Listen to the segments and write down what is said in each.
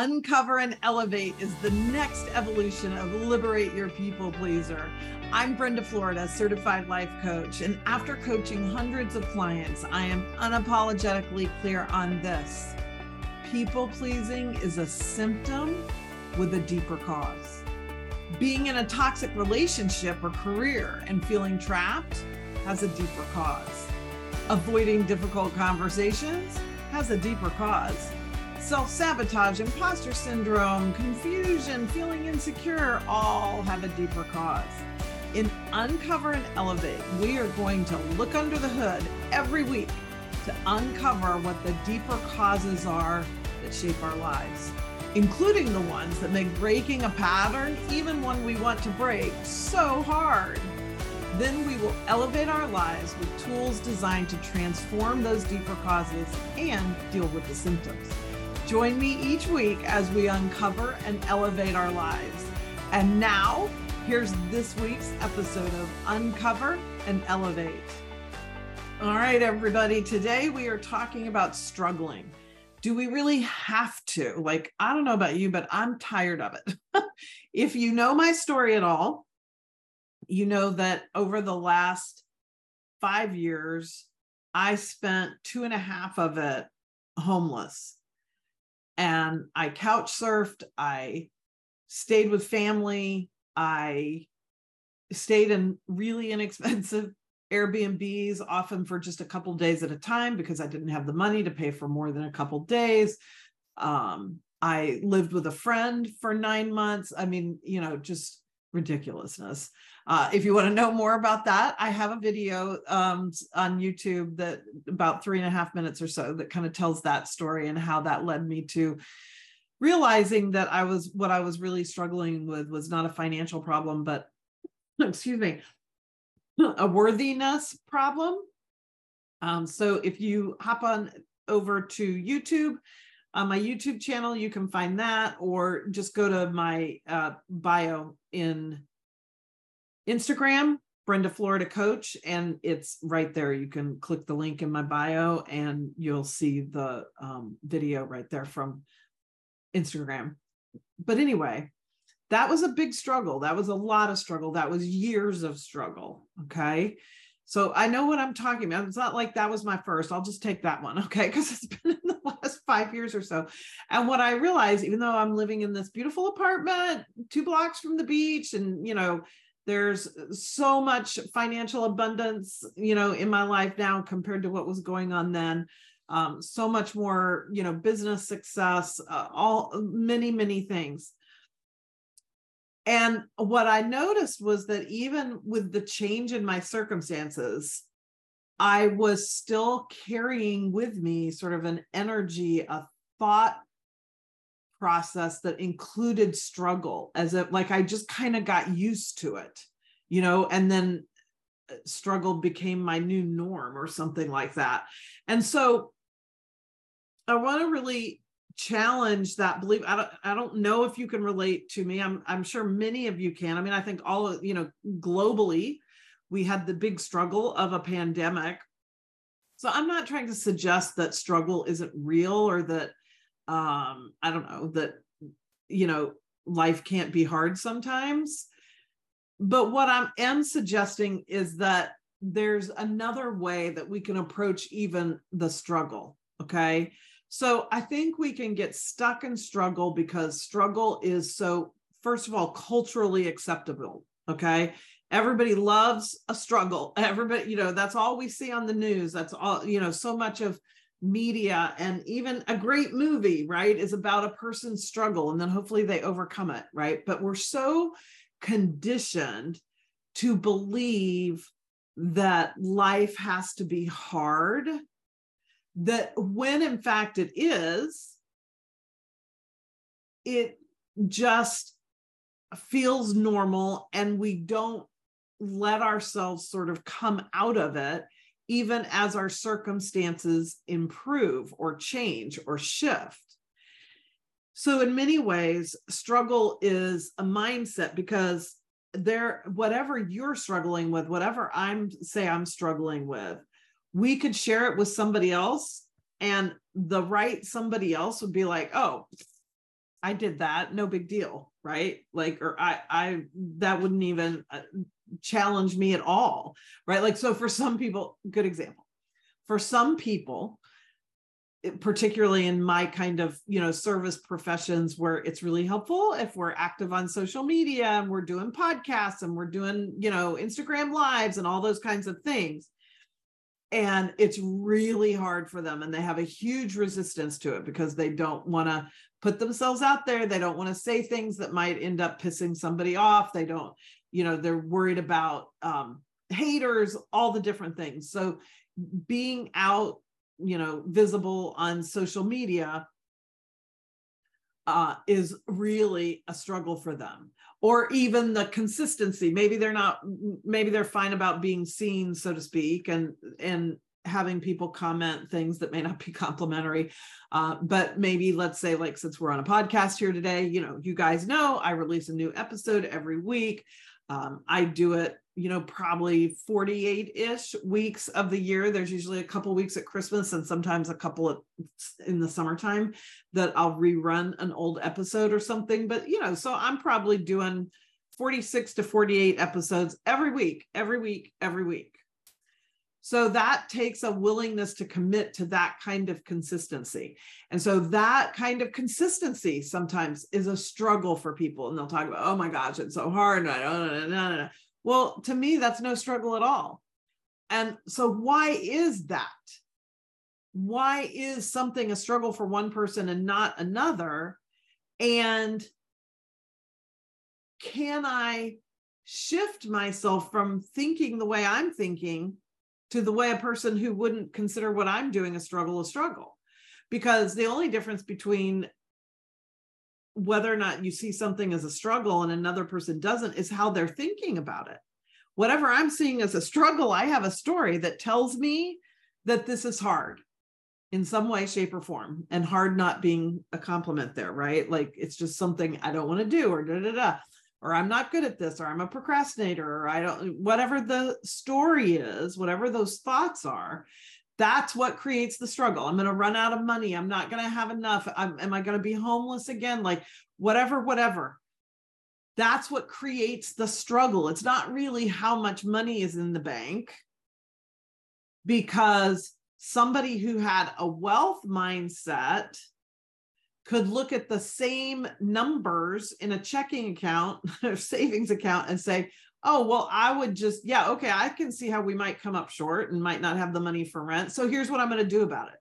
Uncover and Elevate is the next evolution of Liberate Your People Pleaser. I'm Brenda Florida, certified life coach, and after coaching hundreds of clients, I am unapologetically clear on this. People pleasing is a symptom with a deeper cause. Being in a toxic relationship or career and feeling trapped has a deeper cause. Avoiding difficult conversations has a deeper cause self sabotage, imposter syndrome, confusion, feeling insecure all have a deeper cause. In Uncover and Elevate, we are going to look under the hood every week to uncover what the deeper causes are that shape our lives, including the ones that make breaking a pattern, even one we want to break, so hard. Then we will elevate our lives with tools designed to transform those deeper causes and deal with the symptoms. Join me each week as we uncover and elevate our lives. And now, here's this week's episode of Uncover and Elevate. All right, everybody, today we are talking about struggling. Do we really have to? Like, I don't know about you, but I'm tired of it. if you know my story at all, you know that over the last five years, I spent two and a half of it homeless and I couch surfed. I stayed with family. I stayed in really inexpensive Airbnbs, often for just a couple days at a time because I didn't have the money to pay for more than a couple days. Um, I lived with a friend for nine months. I mean, you know, just ridiculousness. Uh, if you want to know more about that, I have a video um, on YouTube that about three and a half minutes or so that kind of tells that story and how that led me to realizing that I was what I was really struggling with was not a financial problem, but excuse me, a worthiness problem. Um, so if you hop on over to YouTube, on my YouTube channel, you can find that, or just go to my uh, bio in Instagram, Brenda Florida Coach, and it's right there. You can click the link in my bio and you'll see the um, video right there from Instagram. But anyway, that was a big struggle. That was a lot of struggle. That was years of struggle. Okay. So I know what I'm talking about. It's not like that was my first. I'll just take that one. Okay. Because it's been five years or so. And what I realized, even though I'm living in this beautiful apartment, two blocks from the beach, and, you know, there's so much financial abundance you know in my life now compared to what was going on then um, so much more you know business success uh, all many many things and what i noticed was that even with the change in my circumstances i was still carrying with me sort of an energy a thought process that included struggle as if like I just kind of got used to it, you know, and then uh, struggle became my new norm or something like that. And so I want to really challenge that belief. I don't I don't know if you can relate to me. I'm I'm sure many of you can. I mean, I think all of, you know, globally, we had the big struggle of a pandemic. So I'm not trying to suggest that struggle isn't real or that um i don't know that you know life can't be hard sometimes. But what i am suggesting is that there's another way that we can approach even the struggle okay? So i think we can get stuck in struggle because struggle is so first of all culturally acceptable okay everybody loves a struggle. Everybody you know that's all we see on the news. That's all you know so much of media. And even a great movie, right, is about a person's struggle and then hopefully they overcome it, right? But we're so conditioned to believe that life has to be hard that when in fact it is, it just feels normal and we don't let ourselves sort of come out of it even as our circumstances improve or change or shift. So, in many ways, struggle is a mindset because there, whatever you're struggling with, whatever I'm say I'm struggling with, we could share it with somebody else, and the right somebody else would be like, oh, I did that, no big deal, right? Like, or I, I, that wouldn't even uh, challenge me at all, right? Like, so for some people, good example. For some people, particularly in my kind of you know service professions where it's really helpful if we're active on social media and we're doing podcasts and we're doing you know instagram lives and all those kinds of things and it's really hard for them and they have a huge resistance to it because they don't want to put themselves out there they don't want to say things that might end up pissing somebody off they don't you know they're worried about um, haters all the different things. So being out you know visible on social media uh, is really a struggle for them. Or even the consistency maybe they're not maybe they're fine about being seen so to speak and and having people comment things that may not be complimentary. Uh, but maybe let's say like since we're on a podcast here today you know you guys know i release a new episode every week um, i do it you know, probably 48 ish weeks of the year. There's usually a couple weeks at Christmas and sometimes a couple in the summertime that I'll rerun an old episode or something. But, you know, so I'm probably doing 46 to 48 episodes every week, every week, every week. So that takes a willingness to commit to that kind of consistency. And so that kind of consistency sometimes is a struggle for people. And they'll talk about, oh my gosh, it's so hard. I don't know. Well, to me, that's no struggle at all. And so, why is that? Why is something a struggle for one person and not another? And can I shift myself from thinking the way I'm thinking to the way a person who wouldn't consider what I'm doing a struggle a struggle? Because the only difference between whether or not you see something as a struggle and another person doesn't is how they're thinking about it. Whatever I'm seeing as a struggle, I have a story that tells me that this is hard in some way, shape, or form, and hard not being a compliment there, right? Like it's just something I don't want to do, or da da da, or I'm not good at this, or I'm a procrastinator, or I don't, whatever the story is, whatever those thoughts are, that's what creates the struggle. I'm going to run out of money. I'm not going to have enough. I'm, am i going to be homeless again? Like whatever whatever. That's what creates the struggle. It's not really how much money is in the bank because somebody who had a wealth mindset could look at the same numbers in a checking account or savings account and say oh well i would just yeah okay i can see how we might come up short and might not have the money for rent so here's what i'm going to do about it.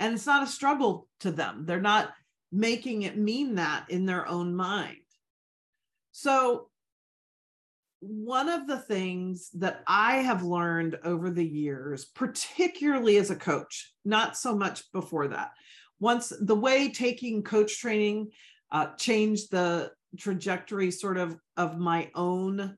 And it's not a struggle to them. They're not making it mean that in their own mind. So one of the things that i have learned over the years particularly as a coach not so much before that once the way taking coach training uh, changed the trajectory sort of of my own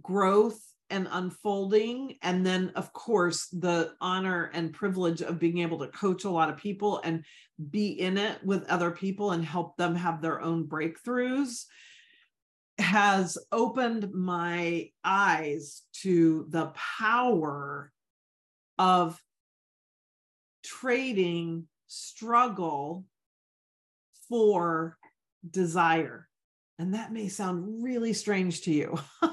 growth and unfolding and then of course the honor and privilege of being able to coach a lot of people and be in it with other people and help them have their own breakthroughs has opened my eyes to the power of trading struggle for desire and that may sound really strange to you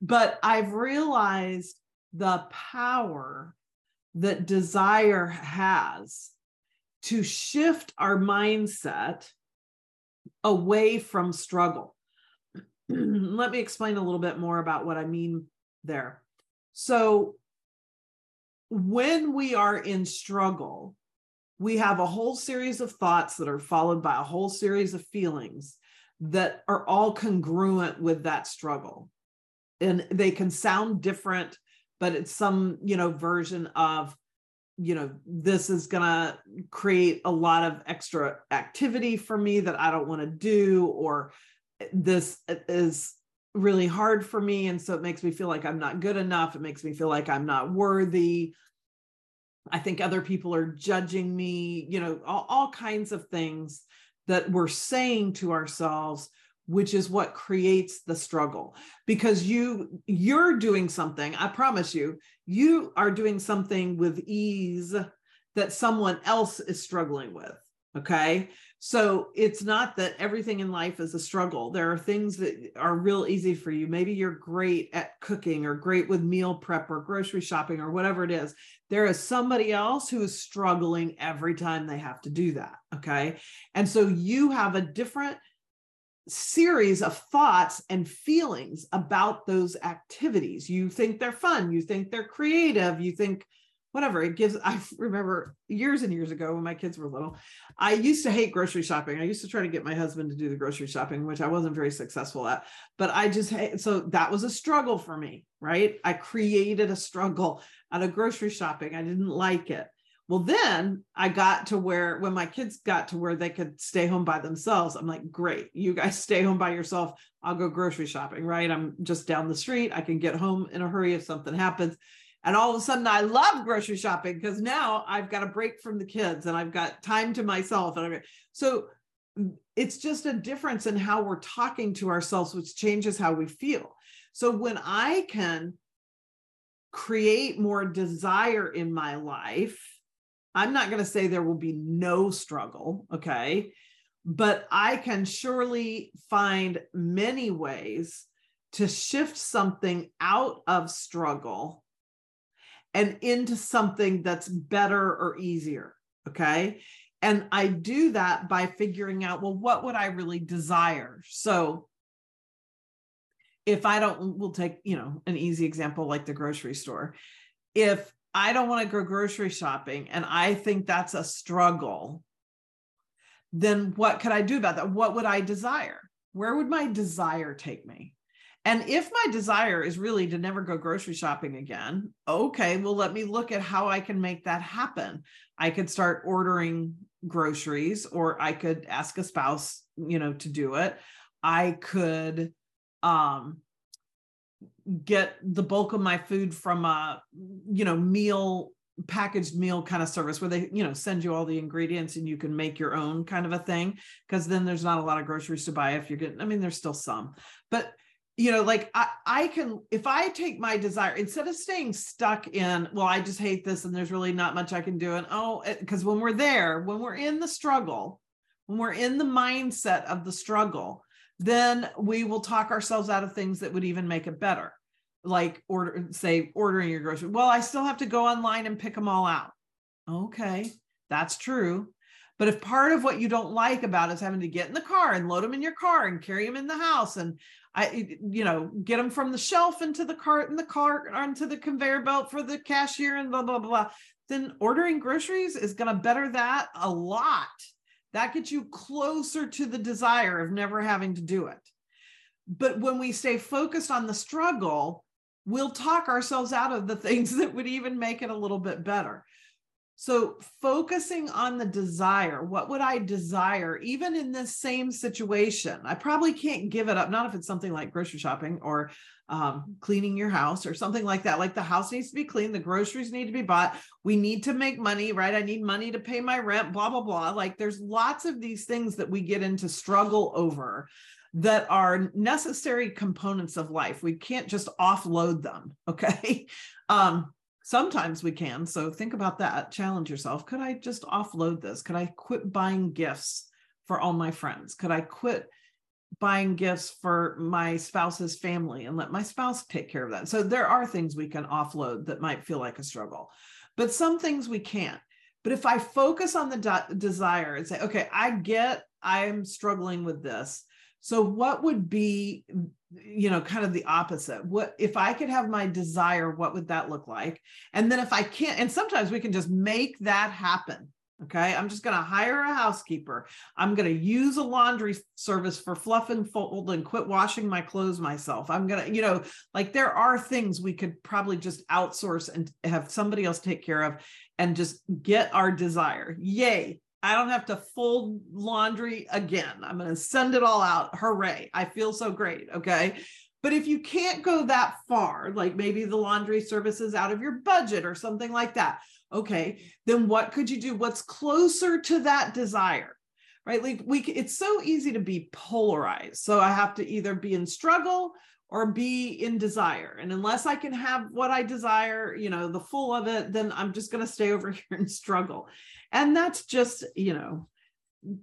but I've realized the power that desire has to shift our mindset away from struggle. Let me explain a little bit more about what I mean there. So, when we are in struggle, we have a whole series of thoughts that are followed by a whole series of feelings that are all congruent with that struggle. And they can sound different but it's some you know version of you know this is going to create a lot of extra activity for me that i don't want to do or this is really hard for me. And so it makes me feel like i'm not good enough. It makes me feel like i'm not worthy i think other people are judging me you know all, all kinds of things that we're saying to ourselves which is what creates the struggle. Because you you're doing something i promise you you are doing something with ease that someone else is struggling with okay So it's not that everything in life is a struggle. There are things that are real easy for you. Maybe you're great at cooking or great with meal prep or grocery shopping or whatever it is. There is somebody else who is struggling every time they have to do that. Okay. And so you have a different series of thoughts and feelings about those activities. You think they're fun, you think they're creative, you think whatever it gives i remember years and years ago when my kids were little i used to hate grocery shopping. I used to try to get my husband to do the grocery shopping which i wasn't very successful at but i just so that was a struggle for me right? I created a struggle out of grocery shopping. I didn't like it. Well then i got to where when my kids got to where they could stay home by themselves i'm like great you guys stay home by yourself. I'll go grocery shopping right? I'm just down the street. I can get home in a hurry if something happens and all of a sudden, I love grocery shopping because now I've got a break from the kids and I've got time to myself. And I'm, so it's just a difference in how we're talking to ourselves, which changes how we feel. So when I can create more desire in my life, I'm not going to say there will be no struggle. Okay. But I can surely find many ways to shift something out of struggle and into something that's better or easier. Okay. And I do that by figuring out, well, what would I really desire? So if I don't, we'll take, you know, an easy example like the grocery store. If I don't want to go grocery shopping and I think that's a struggle, then what could I do about that? What would I desire? Where would my desire take me? And if my desire is really to never go grocery shopping again, okay, well, let me look at how I can make that happen. I could start ordering groceries or I could ask a spouse, you know, to do it. I could um get the bulk of my food from a you know meal packaged meal kind of service where they you know send you all the ingredients and you can make your own kind of a thing because then there's not a lot of groceries to buy if you're getting i mean there's still some but you know like I, I can if i take my desire instead of staying stuck in well i just hate this and there's really not much i can do and oh because when we're there when we're in the struggle when we're in the mindset of the struggle then we will talk ourselves out of things that would even make it better. Like order say ordering your grocery well i still have to go online and pick them all out. Okay that's true but if part of what you don't like about is having to get in the car and load them in your car and carry them in the house and I, you know, get them from the shelf into the cart and the cart onto the conveyor belt for the cashier and blah, blah, blah. Then ordering groceries is going to better that a lot. That gets you closer to the desire of never having to do it. But when we stay focused on the struggle, we'll talk ourselves out of the things that would even make it a little bit better. So, focusing on the desire, what would I desire, even in this same situation? I probably can't give it up, not if it's something like grocery shopping or um, cleaning your house or something like that. Like the house needs to be clean, the groceries need to be bought. We need to make money, right? I need money to pay my rent, blah, blah, blah. Like there's lots of these things that we get into struggle over that are necessary components of life. We can't just offload them. Okay. Um, sometimes we can so think about that. Challenge yourself. Could i just offload this? Could i quit buying gifts for all my friends? Could i quit buying gifts for my spouse's family and let my spouse take care of that? So there are things we can offload that might feel like a struggle but some things we can't. But if i focus on the de- desire and say okay i get i'm struggling with this so what would be you know kind of the opposite? What if i could have my desire what would that look like? And then if i can't and sometimes we can just make that happen okay? I'm just going to hire a housekeeper. I'm going to use a laundry service for fluff and fold and quit washing my clothes myself. I'm going to you know like there are things we could probably just outsource and have somebody else take care of and just get our desire. Yay I don't have to fold laundry again. I'm going to send it all out. Hooray. I feel so great. Okay. But if you can't go that far, like maybe the laundry service is out of your budget or something like that, okay, then what could you do? What's closer to that desire? Right? Like we it's so easy to be polarized. So I have to either be in struggle or be in desire. And unless I can have what I desire, you know, the full of it, then I'm just going to stay over here and struggle and that's just you know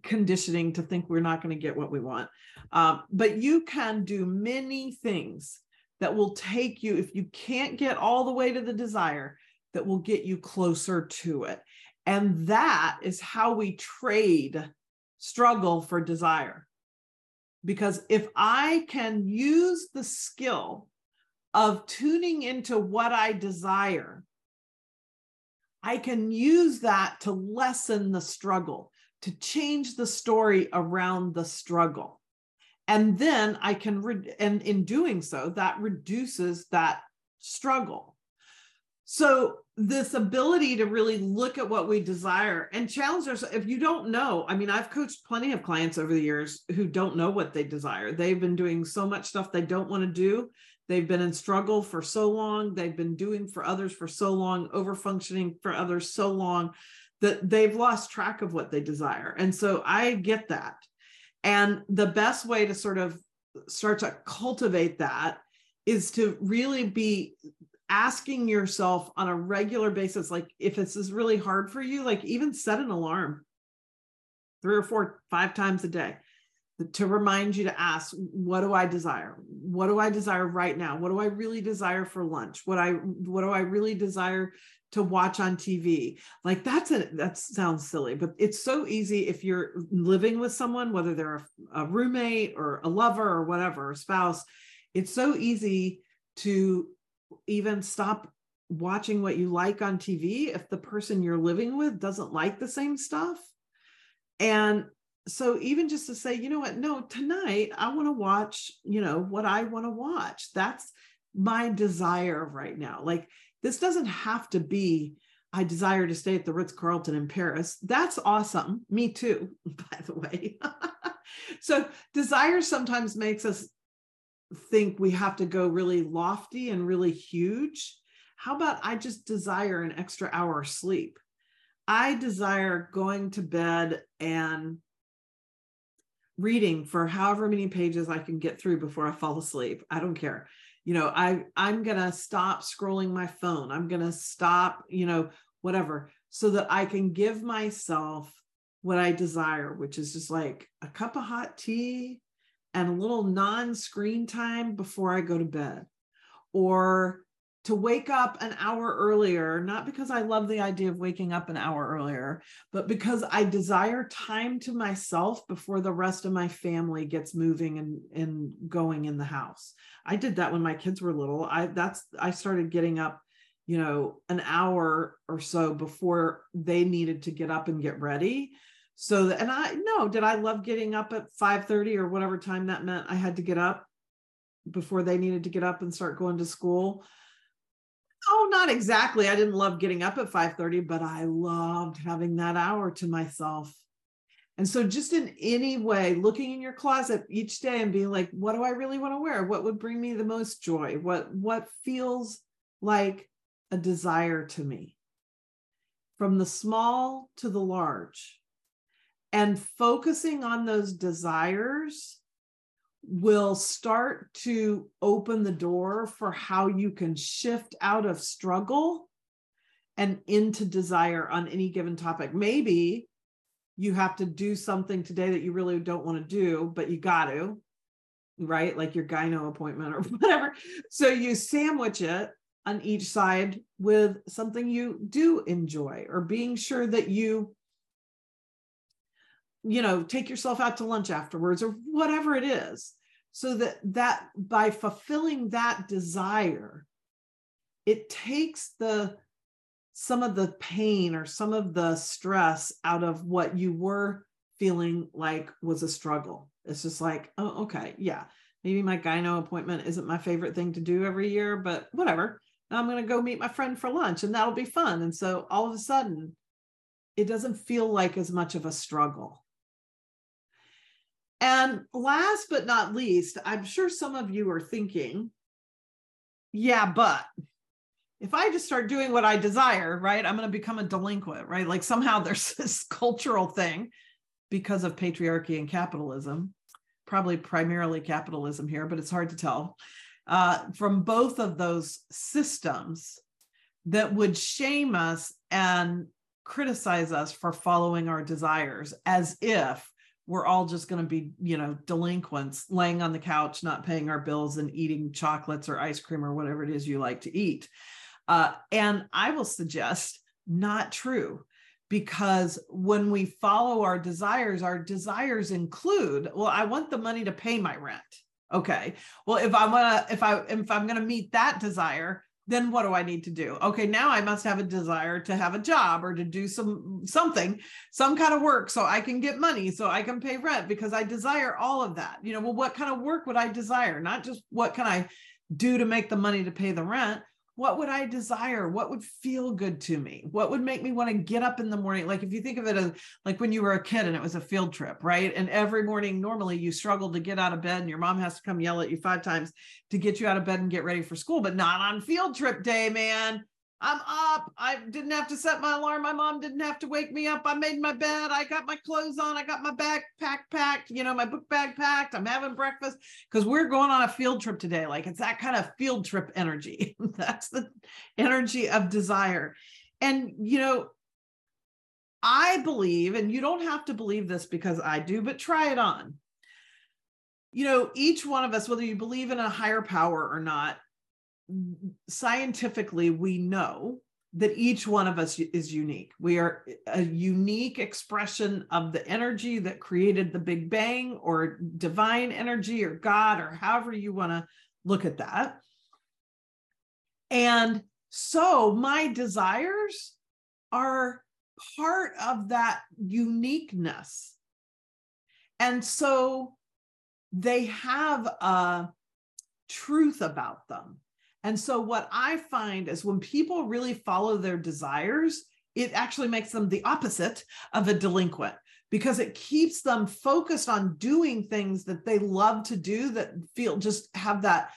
conditioning to think we're not going to get what we want. Um, but you can do many things that will take you, if you can't get all the way to the desire, that will get you closer to it. And that is how we trade struggle for desire. Because if I can use the skill of tuning into what I desire, I can use that to lessen the struggle, to change the story around the struggle. And then I can, re- and in doing so, that reduces that struggle. So this ability to really look at what we desire and challenge ourselves. If you don't know, I mean, I've coached plenty of clients over the years who don't know what they desire. They've been doing so much stuff they don't want to do. They've been in struggle for so long. They've been doing for others for so long, over functioning for others so long that they've lost track of what they desire. And so I get that. And the best way to sort of start to cultivate that is to really be asking yourself on a regular basis like if this is really hard for you like even set an alarm three or four five times a day to remind you to ask what do i desire? What do i desire right now? What do i really desire for lunch? What i what do i really desire to watch on tv like that's a that sounds silly but it's so easy if you're living with someone whether they're a, a roommate or a lover or whatever a spouse it's so easy to even stop watching what you like on TV if the person you're living with doesn't like the same stuff. And so even just to say, you know what, no, tonight I want to watch, you know, what I want to watch. That's my desire right now. Like this doesn't have to be I desire to stay at the Ritz Carlton in Paris. That's awesome. Me too, by the way. so, desire sometimes makes us think we have to go really lofty and really huge. How about I just desire an extra hour of sleep? I desire going to bed and reading for however many pages I can get through before I fall asleep. I don't care. You know, I I'm going to stop scrolling my phone. I'm going to stop, you know, whatever so that I can give myself what I desire, which is just like a cup of hot tea, and a little non screen time before I go to bed, or to wake up an hour earlier, not because I love the idea of waking up an hour earlier, but because I desire time to myself before the rest of my family gets moving and, and going in the house. I did that when my kids were little. I that's I started getting up, you know, an hour or so before they needed to get up and get ready so and i no did i love getting up at 5 30 or whatever time that meant i had to get up before they needed to get up and start going to school oh not exactly. I didn't love getting up at 5 30 but i loved having that hour to myself. And so just in any way looking in your closet each day and being like what do i really want to wear? What would bring me the most joy? What what feels like a desire to me? From the small to the large. And focusing on those desires will start to open the door for how you can shift out of struggle and into desire on any given topic. Maybe you have to do something today that you really don't want to do, but you got to, right? Like your gyno appointment or whatever. So you sandwich it on each side with something you do enjoy or being sure that you you know take yourself out to lunch afterwards or whatever it is. So that that by fulfilling that desire it takes the some of the pain or some of the stress out of what you were feeling like was a struggle. It's just like oh okay yeah maybe my gyno appointment isn't my favorite thing to do every year but whatever. I'm going to go meet my friend for lunch and that'll be fun. And so all of a sudden it doesn't feel like as much of a struggle and last but not least, I'm sure some of you are thinking, yeah, but if I just start doing what I desire, right, I'm going to become a delinquent, right? Like somehow there's this cultural thing because of patriarchy and capitalism, probably primarily capitalism here, but it's hard to tell, uh, from both of those systems that would shame us and criticize us for following our desires as if we're all just going to be, you know, delinquents laying on the couch, not paying our bills and eating chocolates or ice cream or whatever it is you like to eat. Uh, and I will suggest not true because when we follow our desires, our desires include, well, I want the money to pay my rent. Okay. Well, if I want to, if I, if I'm going to meet that desire, then what do I need to do? Okay, now I must have a desire to have a job or to do some something, some kind of work so I can get money, so I can pay rent because I desire all of that. You know, well, what kind of work would I desire? Not just what can I do to make the money to pay the rent, what would I desire? What would feel good to me? What would make me want to get up in the morning? Like if you think of it as like when you were a kid and it was a field trip, right? And every morning, normally you struggle to get out of bed and your mom has to come yell at you five times to get you out of bed and get ready for school, but not on field trip day, man. I'm up. I didn't have to set my alarm. My mom didn't have to wake me up. I made my bed. I got my clothes on. I got my backpack packed, you know, my book bag packed. I'm having breakfast because we're going on a field trip today. Like it's that kind of field trip energy. That's the energy of desire. And, you know, I believe, and you don't have to believe this because I do, but try it on. You know, each one of us, whether you believe in a higher power or not, scientifically we know that each one of us is unique. We are a unique expression of the energy that created the Big Bang or divine energy or God or however you want to look at that. And so my desires are part of that uniqueness. And so they have a truth about them and so, what I find is when people really follow their desires, it actually makes them the opposite of a delinquent because it keeps them focused on doing things that they love to do that feel just have that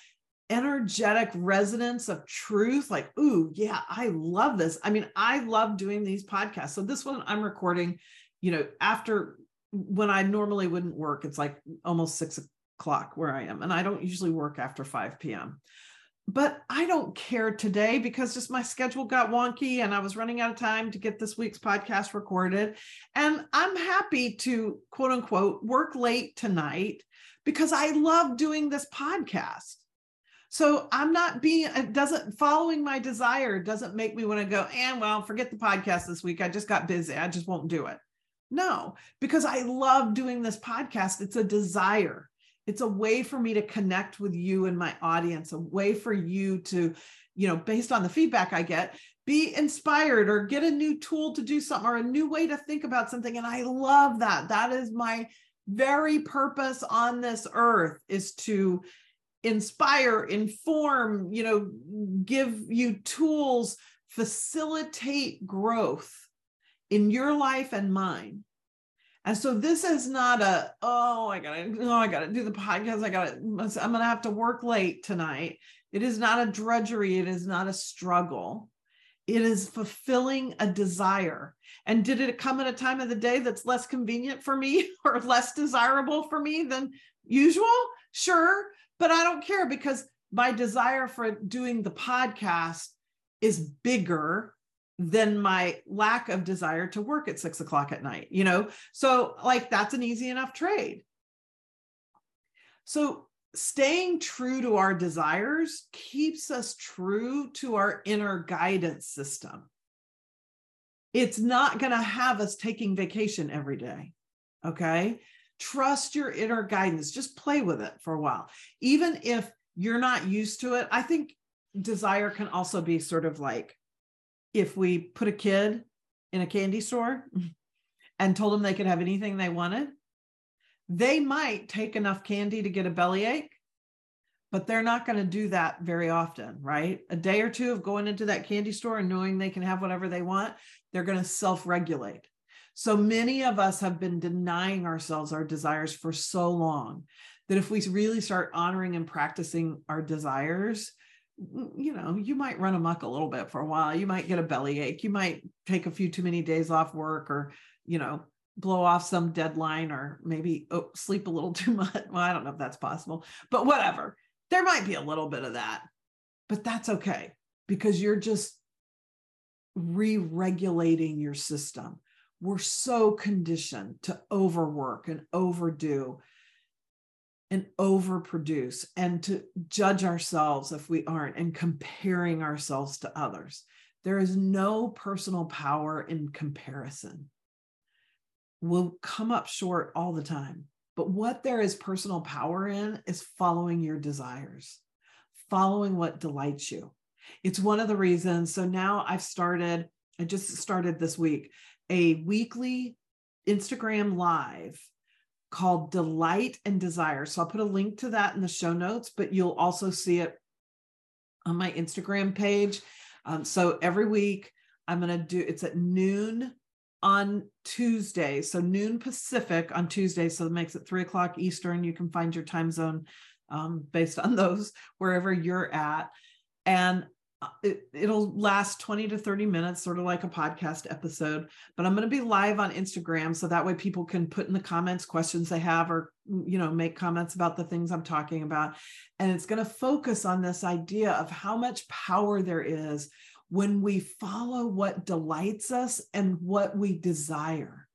energetic resonance of truth like ooh yeah i love this. I mean i love doing these podcasts. So this one i'm recording you know after when i normally wouldn't work it's like almost six o'clock where i am and i don't usually work after 5 p.m but I don't care today because just my schedule got wonky and I was running out of time to get this week's podcast recorded. And I'm happy to quote unquote work late tonight because I love doing this podcast. So I'm not being, it doesn't, following my desire doesn't make me want to go, and well, forget the podcast this week. I just got busy. I just won't do it. No, because I love doing this podcast. It's a desire it's a way for me to connect with you and my audience a way for you to you know based on the feedback i get be inspired or get a new tool to do something or a new way to think about something. And i love that. That is my very purpose on this earth is to inspire inform you know give you tools facilitate growth in your life and mine and so this is not a, oh, I gotta, oh, I gotta do the podcast. I gotta, I'm gonna have to work late tonight. It is not a drudgery. It is not a struggle. It is fulfilling a desire. And did it come at a time of the day that's less convenient for me or less desirable for me than usual? Sure. But I don't care because my desire for doing the podcast is bigger than my lack of desire to work at six o'clock at night, you know? So, like, that's an easy enough trade. So, staying true to our desires keeps us true to our inner guidance system. It's not going to have us taking vacation every day. Okay. Trust your inner guidance. Just play with it for a while. Even if you're not used to it, I think desire can also be sort of like if we put a kid in a candy store and told them they could have anything they wanted, they might take enough candy to get a bellyache, but they're not going to do that very often, right? A day or two of going into that candy store and knowing they can have whatever they want, they're going to self regulate. So many of us have been denying ourselves our desires for so long that if we really start honoring and practicing our desires, you know, you might run amok a little bit for a while. You might get a belly ache. You might take a few too many days off work or, you know, blow off some deadline or maybe oh, sleep a little too much. Well, I don't know if that's possible, but whatever. There might be a little bit of that, but that's okay because you're just re regulating your system. We're so conditioned to overwork and overdo and overproduce and to judge ourselves if we aren't and comparing ourselves to others. There is no personal power in comparison. We'll come up short all the time. But what there is personal power in is following your desires, following what delights you. It's one of the reasons. So now I've started, I just started this week, a weekly Instagram live called Delight and Desire. So I'll put a link to that in the show notes, but you'll also see it on my Instagram page. Um, so every week I'm going to do it's at noon on Tuesday. So noon Pacific on Tuesday. So it makes it three o'clock Eastern. You can find your time zone um, based on those wherever you're at. And Uh, it, it'll last 20 to 30 minutes, sort of like a podcast episode. But I'm going to be live on Instagram. So that way people can put in the comments questions they have or, mm, you know, make comments about the things I'm talking about. And it's going to focus on this idea of how much power there is when we follow what delights us and what we desire.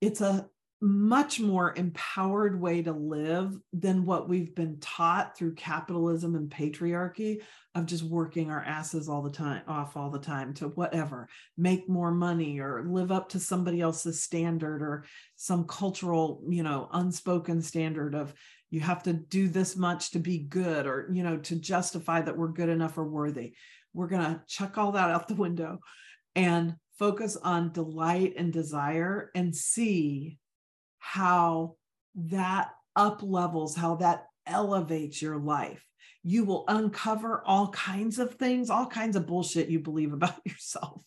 It's a much more empowered way to live than what we've been taught through capitalism and patriarchy of just working our asses all the time off all the time to whatever make more money or live up to somebody else's standard or some cultural you know unspoken standard of you have to do this much to be good or you know to justify that we're good enough or worthy. We're going to chuck all that out the window and focus on delight and desire and see how that up levels, how that elevates your life. You will uncover all kinds of things, all kinds of bullshit you believe about yourself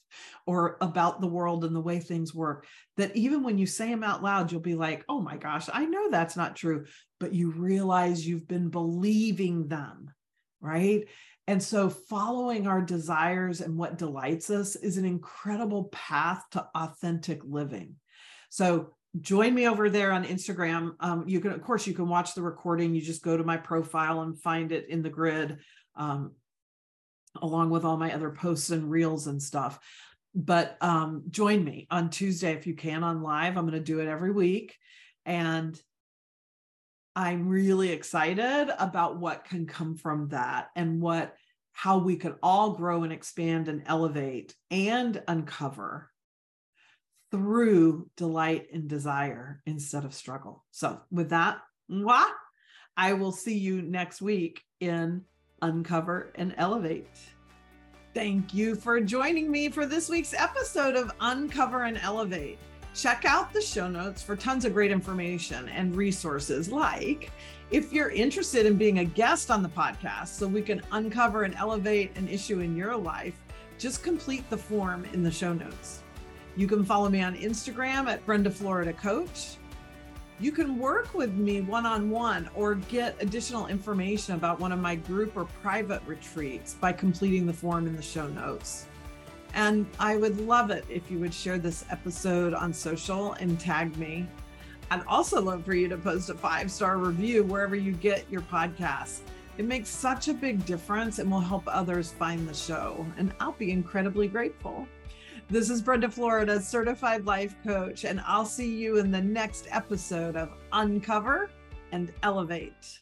or about the world and the way things work. That even when you say them out loud, you'll be like, oh my gosh, I know that's not true. But you realize you've been believing them, right? And so, following our desires and what delights us is an incredible path to authentic living. So, join me over there on Instagram. Um, you can, of course, you can watch the recording. You just go to my profile and find it in the grid, um, along with all my other posts and reels and stuff. But um, join me on Tuesday if you can on live. I'm going to do it every week. And I'm really excited about what can come from that and what how we can all grow and expand and elevate and uncover through delight and desire instead of struggle. So, with that, mwah, I will see you next week in Uncover and Elevate. Thank you for joining me for this week's episode of Uncover and Elevate. Check out the show notes for tons of great information and resources like if you're interested in being a guest on the podcast so we can uncover and elevate an issue in your life, just complete the form in the show notes. You can follow me on Instagram at Brenda Florida Coach. You can work with me one on one or get additional information about one of my group or private retreats by completing the form in the show notes. And I would love it if you would share this episode on social and tag me. I'd also love for you to post a five star review wherever you get your podcasts. It makes such a big difference and will help others find the show. And I'll be incredibly grateful. This is Brenda Florida, certified life coach, and I'll see you in the next episode of Uncover and Elevate.